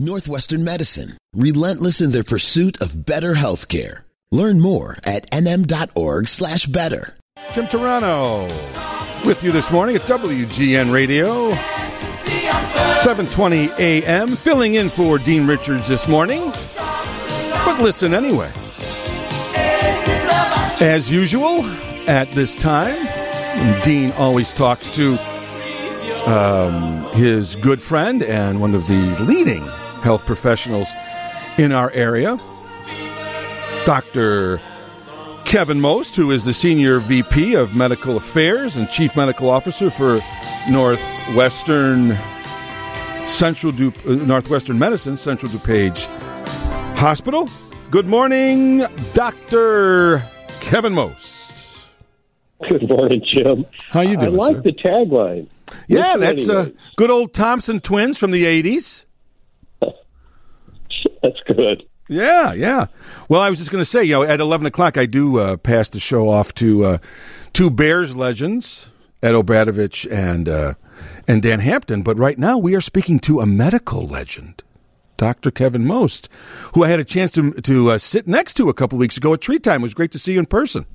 Northwestern Medicine, relentless in their pursuit of better healthcare. Learn more at nm.org slash better. Jim Turano with you this morning at WGN Radio. 7:20 a.m. filling in for Dean Richards this morning. But listen anyway. As usual, at this time, Dean always talks to um, his good friend and one of the leading health professionals in our area, Dr. Kevin Most, who is the Senior VP of Medical Affairs and Chief Medical Officer for Northwestern Central du- uh, Northwestern Medicine, Central DuPage Hospital. Good morning, Dr. Kevin Most. Good morning, Jim. How you doing? I like sir? the tagline. Yeah, Listen that's uh, good old Thompson twins from the 80s. That's good. Yeah, yeah. Well, I was just going to say, you know, at 11 o'clock, I do uh, pass the show off to uh, two Bears legends, Ed O'Bradovich and, uh, and Dan Hampton. But right now, we are speaking to a medical legend, Dr. Kevin Most, who I had a chance to, to uh, sit next to a couple weeks ago at Tree Time. It was great to see you in person.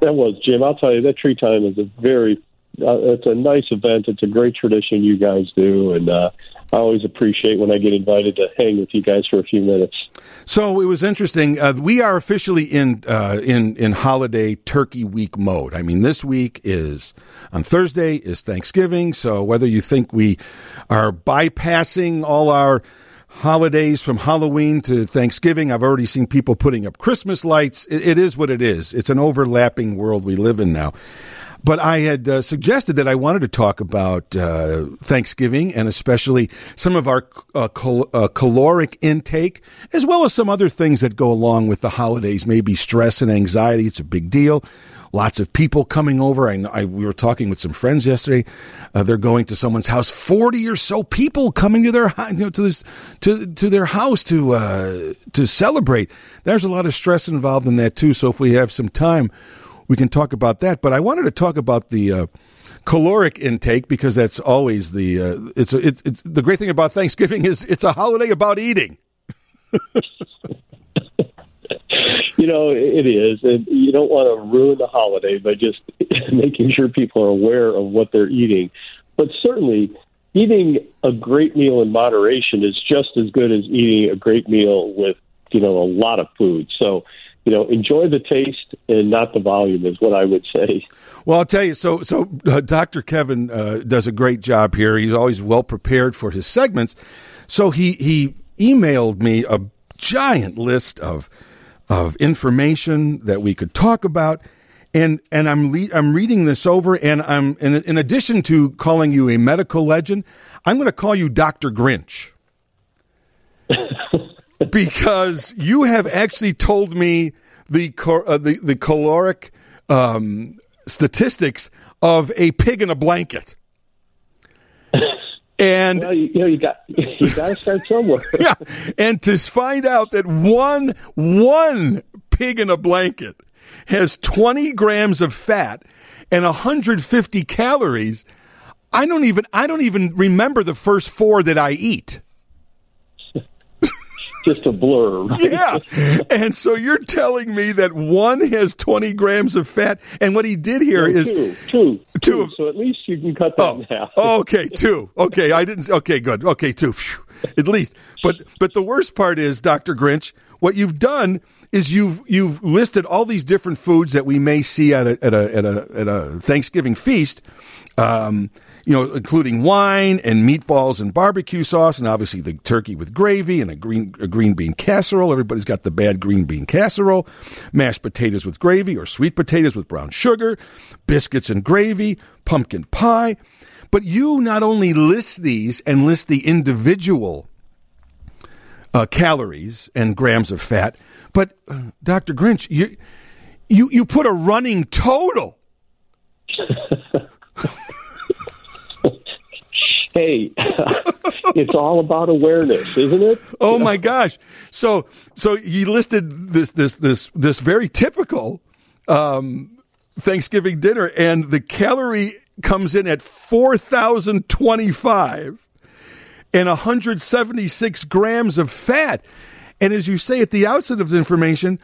That was Jim. I'll tell you that tree time is a very. Uh, it's a nice event. It's a great tradition you guys do, and uh, I always appreciate when I get invited to hang with you guys for a few minutes. So it was interesting. Uh, we are officially in uh, in in holiday Turkey Week mode. I mean, this week is on Thursday is Thanksgiving. So whether you think we are bypassing all our holidays from Halloween to Thanksgiving, I've already seen people putting up Christmas lights. It, it is what it is. It's an overlapping world we live in now. But I had uh, suggested that I wanted to talk about uh, Thanksgiving and especially some of our uh, cal- uh, caloric intake, as well as some other things that go along with the holidays, maybe stress and anxiety. It's a big deal. Lots of people coming over. I, I we were talking with some friends yesterday. Uh, they're going to someone's house. Forty or so people coming to their you know, to this to to their house to uh, to celebrate. There's a lot of stress involved in that too. So if we have some time, we can talk about that. But I wanted to talk about the uh, caloric intake because that's always the uh, it's, it's it's the great thing about Thanksgiving is it's a holiday about eating. You know, it is, and you don't want to ruin the holiday by just making sure people are aware of what they're eating. But certainly, eating a great meal in moderation is just as good as eating a great meal with you know a lot of food. So, you know, enjoy the taste and not the volume is what I would say. Well, I'll tell you. So, so uh, Dr. Kevin uh, does a great job here. He's always well prepared for his segments. So he he emailed me a giant list of of information that we could talk about, and and I'm le- I'm reading this over, and I'm in, in addition to calling you a medical legend, I'm going to call you Dr. Grinch. Because you have actually told me the uh, the, the caloric um, statistics of a pig in a blanket. And Well, you, you know, you got you got to start somewhere. yeah, and to find out that one one pig in a blanket has 20 grams of fat and 150 calories, I don't even I don't even remember the first four that I eat. Just a blur. right? Yeah. And so you're telling me that one has 20 grams of fat and what he did here is two, two, two two. of- So at least you can cut that Oh, in half. okay, two. Okay, I didn't. Okay, good. Okay, two. At least, but but the worst part is, Doctor Grinch, what you've done is you've you've listed all these different foods that we may see at a at a at a, at a Thanksgiving feast. Um, you know, including wine and meatballs and barbecue sauce, and obviously the turkey with gravy and a green a green bean casserole. Everybody's got the bad green bean casserole, mashed potatoes with gravy or sweet potatoes with brown sugar, biscuits and gravy, pumpkin pie. But you not only list these and list the individual uh, calories and grams of fat, but uh, Dr. Grinch, you you you put a running total. Hey, it's all about awareness, isn't it? Oh my gosh! So so you listed this this this this very typical um, Thanksgiving dinner, and the calorie comes in at four thousand twenty five. and 176 grams of fat. And as you say at the outset of the information,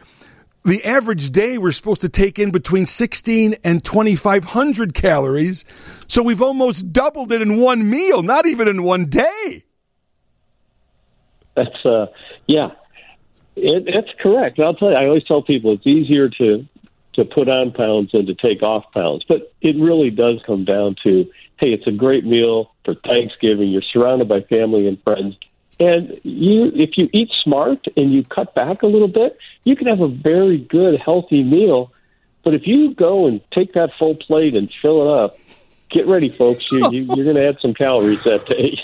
the average day we're supposed to take in between 16 and 2500 calories. So we've almost doubled it in one meal, not even in one day. That's uh yeah. It, that's correct. I'll tell you I always tell people it's easier to to put on pounds than to take off pounds. But it really does come down to hey, it's a great meal for Thanksgiving. You're surrounded by family and friends. And you, if you eat smart and you cut back a little bit, you can have a very good, healthy meal. But if you go and take that full plate and fill it up, get ready, folks. You, you, are going to add some calories that day.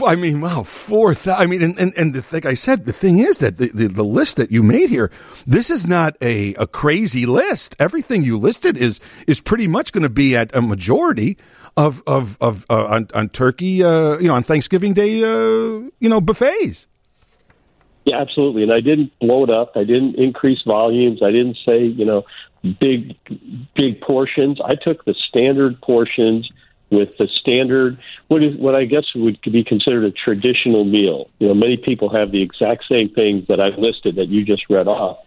I mean, wow, four thousand. I mean, and, and, and the, like I said, the thing is that the, the, the, list that you made here, this is not a, a crazy list. Everything you listed is is pretty much going to be at a majority of of of uh, on, on turkey, uh, you know, on Thanksgiving Day, uh, you know, buffets. Yeah, absolutely. And I didn't blow it up. I didn't increase volumes. I didn't say, you know, big big portions. I took the standard portions with the standard what is what I guess would be considered a traditional meal. You know, many people have the exact same things that I've listed that you just read off.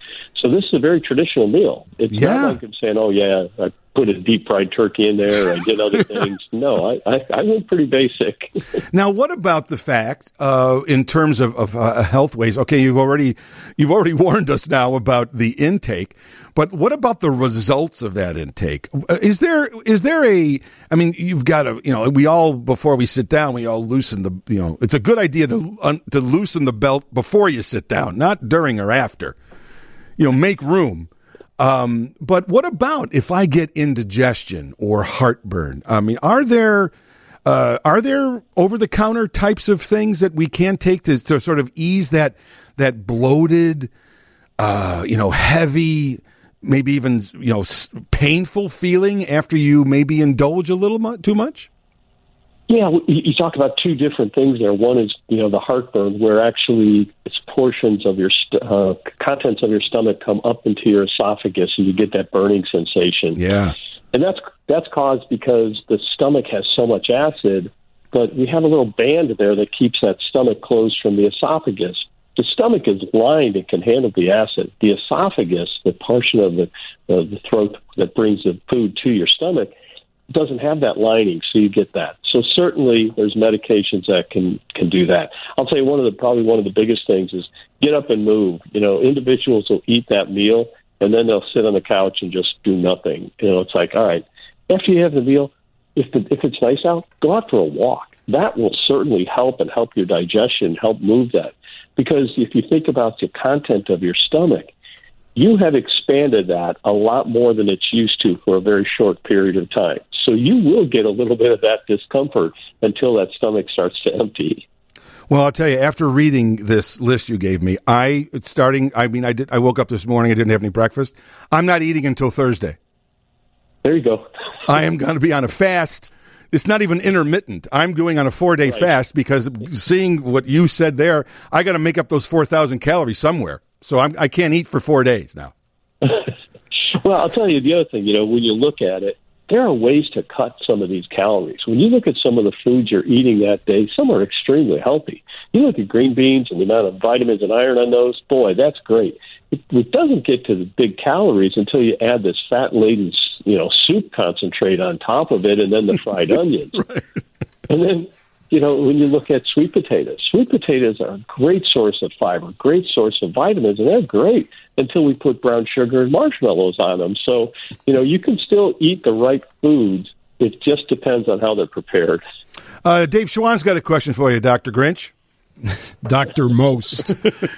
So this is a very traditional meal. It's yeah. not like I'm saying, "Oh yeah, I put a deep fried turkey in there. I did other things." no, I, I, I went pretty basic. now, what about the fact, uh, in terms of, of uh, health ways? Okay, you've already you've already warned us now about the intake. But what about the results of that intake? Uh, is there is there a? I mean, you've got to you know we all before we sit down we all loosen the you know it's a good idea to un, to loosen the belt before you sit down, not during or after. You know, make room. Um, but what about if I get indigestion or heartburn? I mean, are there uh, are there over the counter types of things that we can take to, to sort of ease that that bloated, uh, you know, heavy maybe even you know painful feeling after you maybe indulge a little mu- too much? Yeah, you talk about two different things there. One is you know the heartburn, where actually it's portions of your st- uh, contents of your stomach come up into your esophagus, and you get that burning sensation. Yeah, and that's that's caused because the stomach has so much acid, but we have a little band there that keeps that stomach closed from the esophagus. The stomach is lined and can handle the acid. The esophagus, the portion of the, uh, the throat that brings the food to your stomach, doesn't have that lining, so you get that. So certainly, there's medications that can can do that. I'll tell you one of the probably one of the biggest things is get up and move. You know, individuals will eat that meal and then they'll sit on the couch and just do nothing. You know, it's like, all right, after you have the meal, if the, if it's nice out, go out for a walk. That will certainly help and help your digestion, help move that. Because if you think about the content of your stomach, you have expanded that a lot more than it's used to for a very short period of time. So you will get a little bit of that discomfort until that stomach starts to empty. Well, I'll tell you, after reading this list you gave me, I starting. I mean, I did. I woke up this morning. I didn't have any breakfast. I'm not eating until Thursday. There you go. I am going to be on a fast it's not even intermittent. I'm going on a four day right. fast because seeing what you said there, I got to make up those 4,000 calories somewhere. So I'm, I can not eat for four days now. well, I'll tell you the other thing, you know, when you look at it, there are ways to cut some of these calories. When you look at some of the foods you're eating that day, some are extremely healthy. You look at green beans and the amount of vitamins and iron on those, boy, that's great. It, it doesn't get to the big calories until you add this fat laden you know soup concentrate on top of it, and then the fried onions, right. and then you know when you look at sweet potatoes, sweet potatoes are a great source of fiber, great source of vitamins, and they're great until we put brown sugar and marshmallows on them. So you know you can still eat the right foods. It just depends on how they're prepared. Uh, Dave Schwann's got a question for you, Doctor Grinch. Dr. Most.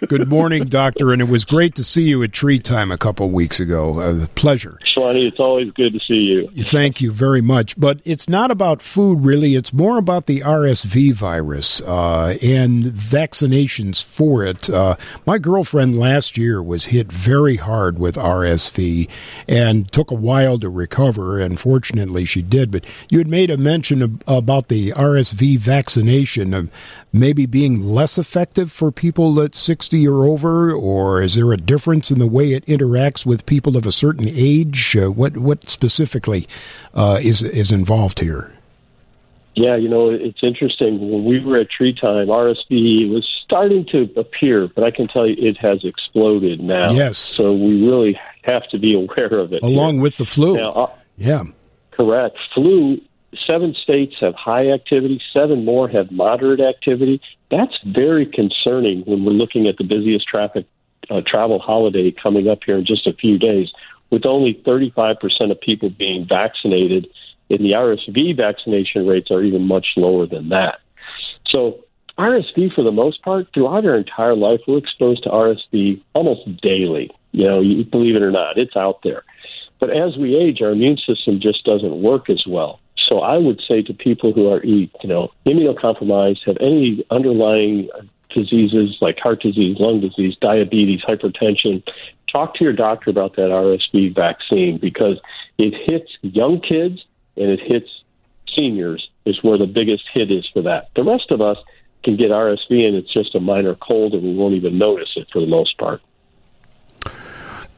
Good morning, Doctor, and it was great to see you at Tree Time a couple weeks ago. A pleasure. Swanee, it's always good to see you. Thank you very much. But it's not about food, really. It's more about the RSV virus uh, and vaccinations for it. Uh, my girlfriend last year was hit very hard with RSV and took a while to recover, and fortunately she did. But you had made a mention of, about the RSV vaccination, of maybe being less effective for people at 60 or over, or is there a difference in the way it interacts with people of a certain age? Uh, what what specifically uh, is is involved here? Yeah, you know, it's interesting. When we were at tree time, RSV was starting to appear, but I can tell you it has exploded now. Yes. So we really have to be aware of it. Along here. with the flu. Now, uh, yeah. Correct. Flu, seven states have high activity, seven more have moderate activity. That's very concerning when we're looking at the busiest traffic uh, travel holiday coming up here in just a few days, with only 35% of people being vaccinated and the RSV vaccination rates are even much lower than that. So, RSV, for the most part, throughout our entire life, we're exposed to RSV almost daily. You know, you believe it or not, it's out there. But as we age, our immune system just doesn't work as well. So I would say to people who are, you know, immunocompromised, have any underlying diseases like heart disease, lung disease, diabetes, hypertension, talk to your doctor about that RSV vaccine because it hits young kids and it hits seniors is where the biggest hit is for that. The rest of us can get RSV and it's just a minor cold and we won't even notice it for the most part.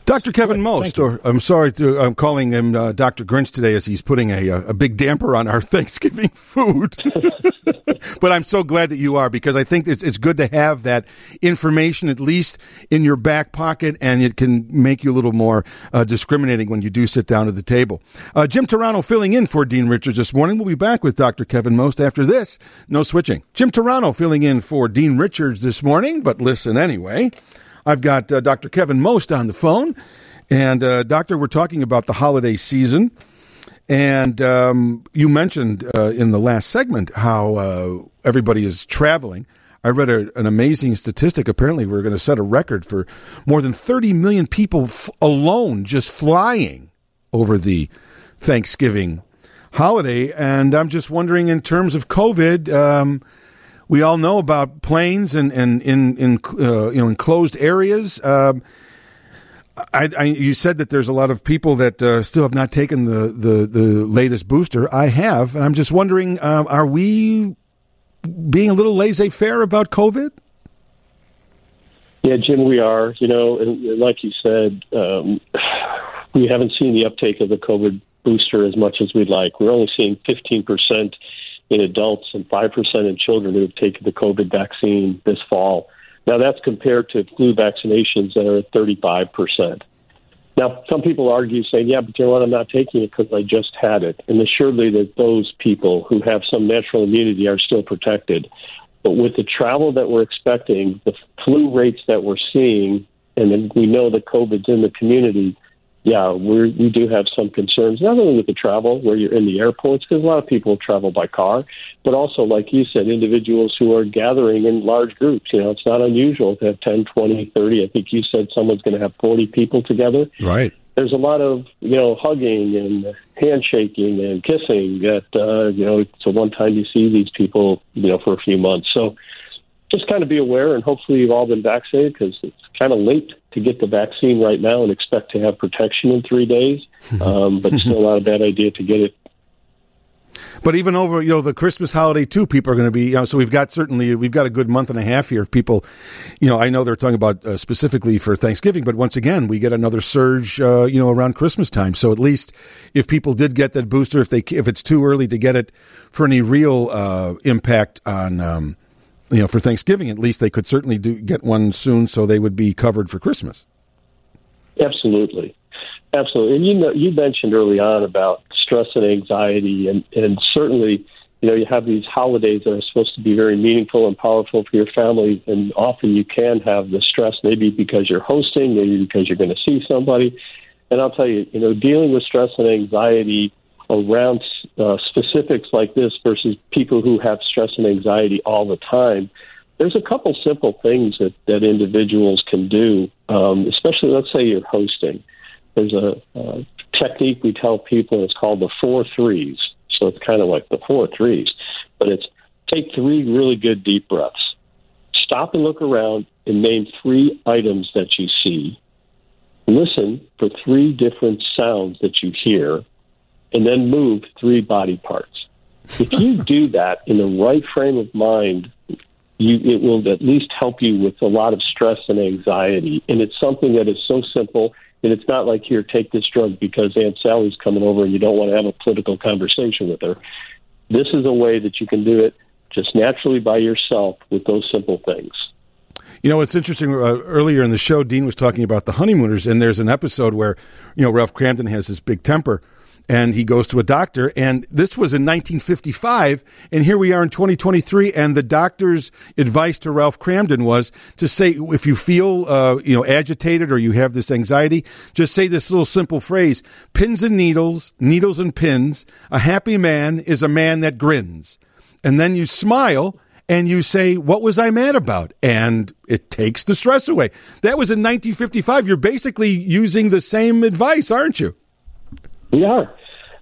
Dr. Kevin Most, or I'm sorry to, I'm calling him uh, Dr. Grinch today as he's putting a, a big damper on our Thanksgiving food. but I'm so glad that you are because I think it's, it's good to have that information at least in your back pocket and it can make you a little more uh, discriminating when you do sit down at the table. Uh, Jim Turano filling in for Dean Richards this morning. We'll be back with Dr. Kevin Most after this. No switching. Jim Turano filling in for Dean Richards this morning, but listen anyway. I've got uh, Dr. Kevin Most on the phone. And, uh, Doctor, we're talking about the holiday season. And um, you mentioned uh, in the last segment how uh, everybody is traveling. I read a, an amazing statistic. Apparently, we're going to set a record for more than 30 million people f- alone just flying over the Thanksgiving holiday. And I'm just wondering, in terms of COVID, um, we all know about planes and and in in uh, you know enclosed areas. Um, I, I, you said that there's a lot of people that uh, still have not taken the, the, the latest booster. I have, and I'm just wondering: uh, Are we being a little laissez-faire about COVID? Yeah, Jim, we are. You know, and like you said, um, we haven't seen the uptake of the COVID booster as much as we'd like. We're only seeing 15 percent in adults and 5% in children who have taken the COVID vaccine this fall. Now, that's compared to flu vaccinations that are at 35%. Now, some people argue saying, yeah, but you know what, I'm not taking it because I just had it. And assuredly that those people who have some natural immunity are still protected. But with the travel that we're expecting, the flu rates that we're seeing, and then we know that COVID's in the community, yeah, we we do have some concerns, not only with the travel where you're in the airports, because a lot of people travel by car, but also, like you said, individuals who are gathering in large groups. You know, it's not unusual to have 10, 20, 30. I think you said someone's going to have 40 people together. Right. There's a lot of, you know, hugging and handshaking and kissing that, uh, you know, it's a one time you see these people, you know, for a few months. So just kind of be aware, and hopefully you've all been vaccinated because it's kind of late to get the vaccine right now and expect to have protection in three days. Um, but still not a bad idea to get it but even over you know the Christmas holiday too, people are going to be. You know, so we've got certainly we've got a good month and a half here of people. You know, I know they're talking about uh, specifically for Thanksgiving, but once again, we get another surge. Uh, you know, around Christmas time. So at least if people did get that booster, if they if it's too early to get it for any real uh, impact on. Um, you know, for Thanksgiving, at least they could certainly do get one soon, so they would be covered for Christmas. Absolutely, absolutely. And you know, you mentioned early on about stress and anxiety, and and certainly, you know, you have these holidays that are supposed to be very meaningful and powerful for your family, and often you can have the stress, maybe because you're hosting, maybe because you're going to see somebody. And I'll tell you, you know, dealing with stress and anxiety around uh, specifics like this versus people who have stress and anxiety all the time, there's a couple simple things that, that individuals can do, um, especially let's say you're hosting. There's a, a technique we tell people, it's called the four threes. So it's kind of like the four threes, but it's take three really good deep breaths. Stop and look around and name three items that you see. Listen for three different sounds that you hear and then move three body parts. If you do that in the right frame of mind, you, it will at least help you with a lot of stress and anxiety. And it's something that is so simple. And it's not like, here, take this drug because Aunt Sally's coming over and you don't want to have a political conversation with her. this is a way that you can do it just naturally by yourself with those simple things. You know, it's interesting. Uh, earlier in the show, Dean was talking about the honeymooners, and there's an episode where, you know, Ralph Kramden has this big temper and he goes to a doctor. And this was in 1955. And here we are in 2023. And the doctor's advice to Ralph Kramden was to say, if you feel, uh, you know, agitated or you have this anxiety, just say this little simple phrase, pins and needles, needles and pins. A happy man is a man that grins. And then you smile and you say, What was I mad about? And it takes the stress away. That was in 1955. You're basically using the same advice, aren't you? We are.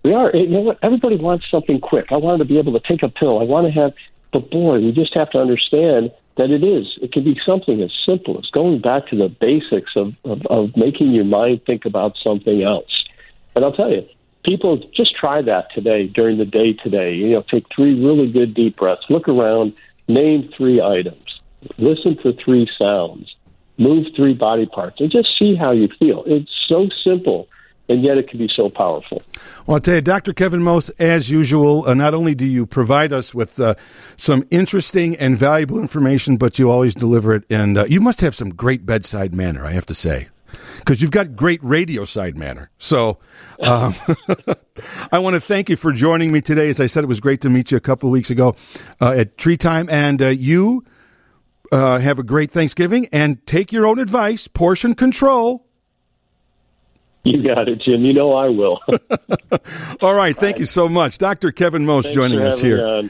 We are. You know what? Everybody wants something quick. I want to be able to take a pill. I want to have, but boy, we just have to understand that it is. It can be something as simple as going back to the basics of, of, of making your mind think about something else. And I'll tell you, people just try that today during the day today. You know, take three really good deep breaths, look around, name three items, listen to three sounds, move three body parts, and just see how you feel. It's so simple. And yet, it can be so powerful. Well, I'll tell you, Dr. Kevin Most, as usual, uh, not only do you provide us with uh, some interesting and valuable information, but you always deliver it. And uh, you must have some great bedside manner, I have to say because you've got great radio side manner. So um, I want to thank you for joining me today. As I said, it was great to meet you a couple of weeks ago uh, at Tree Time, and uh, you uh, have a great Thanksgiving and take your own advice, portion control. You got it, Jim. You know I will. All right. Thank you so much. Dr. Kevin Most Thanks joining us here.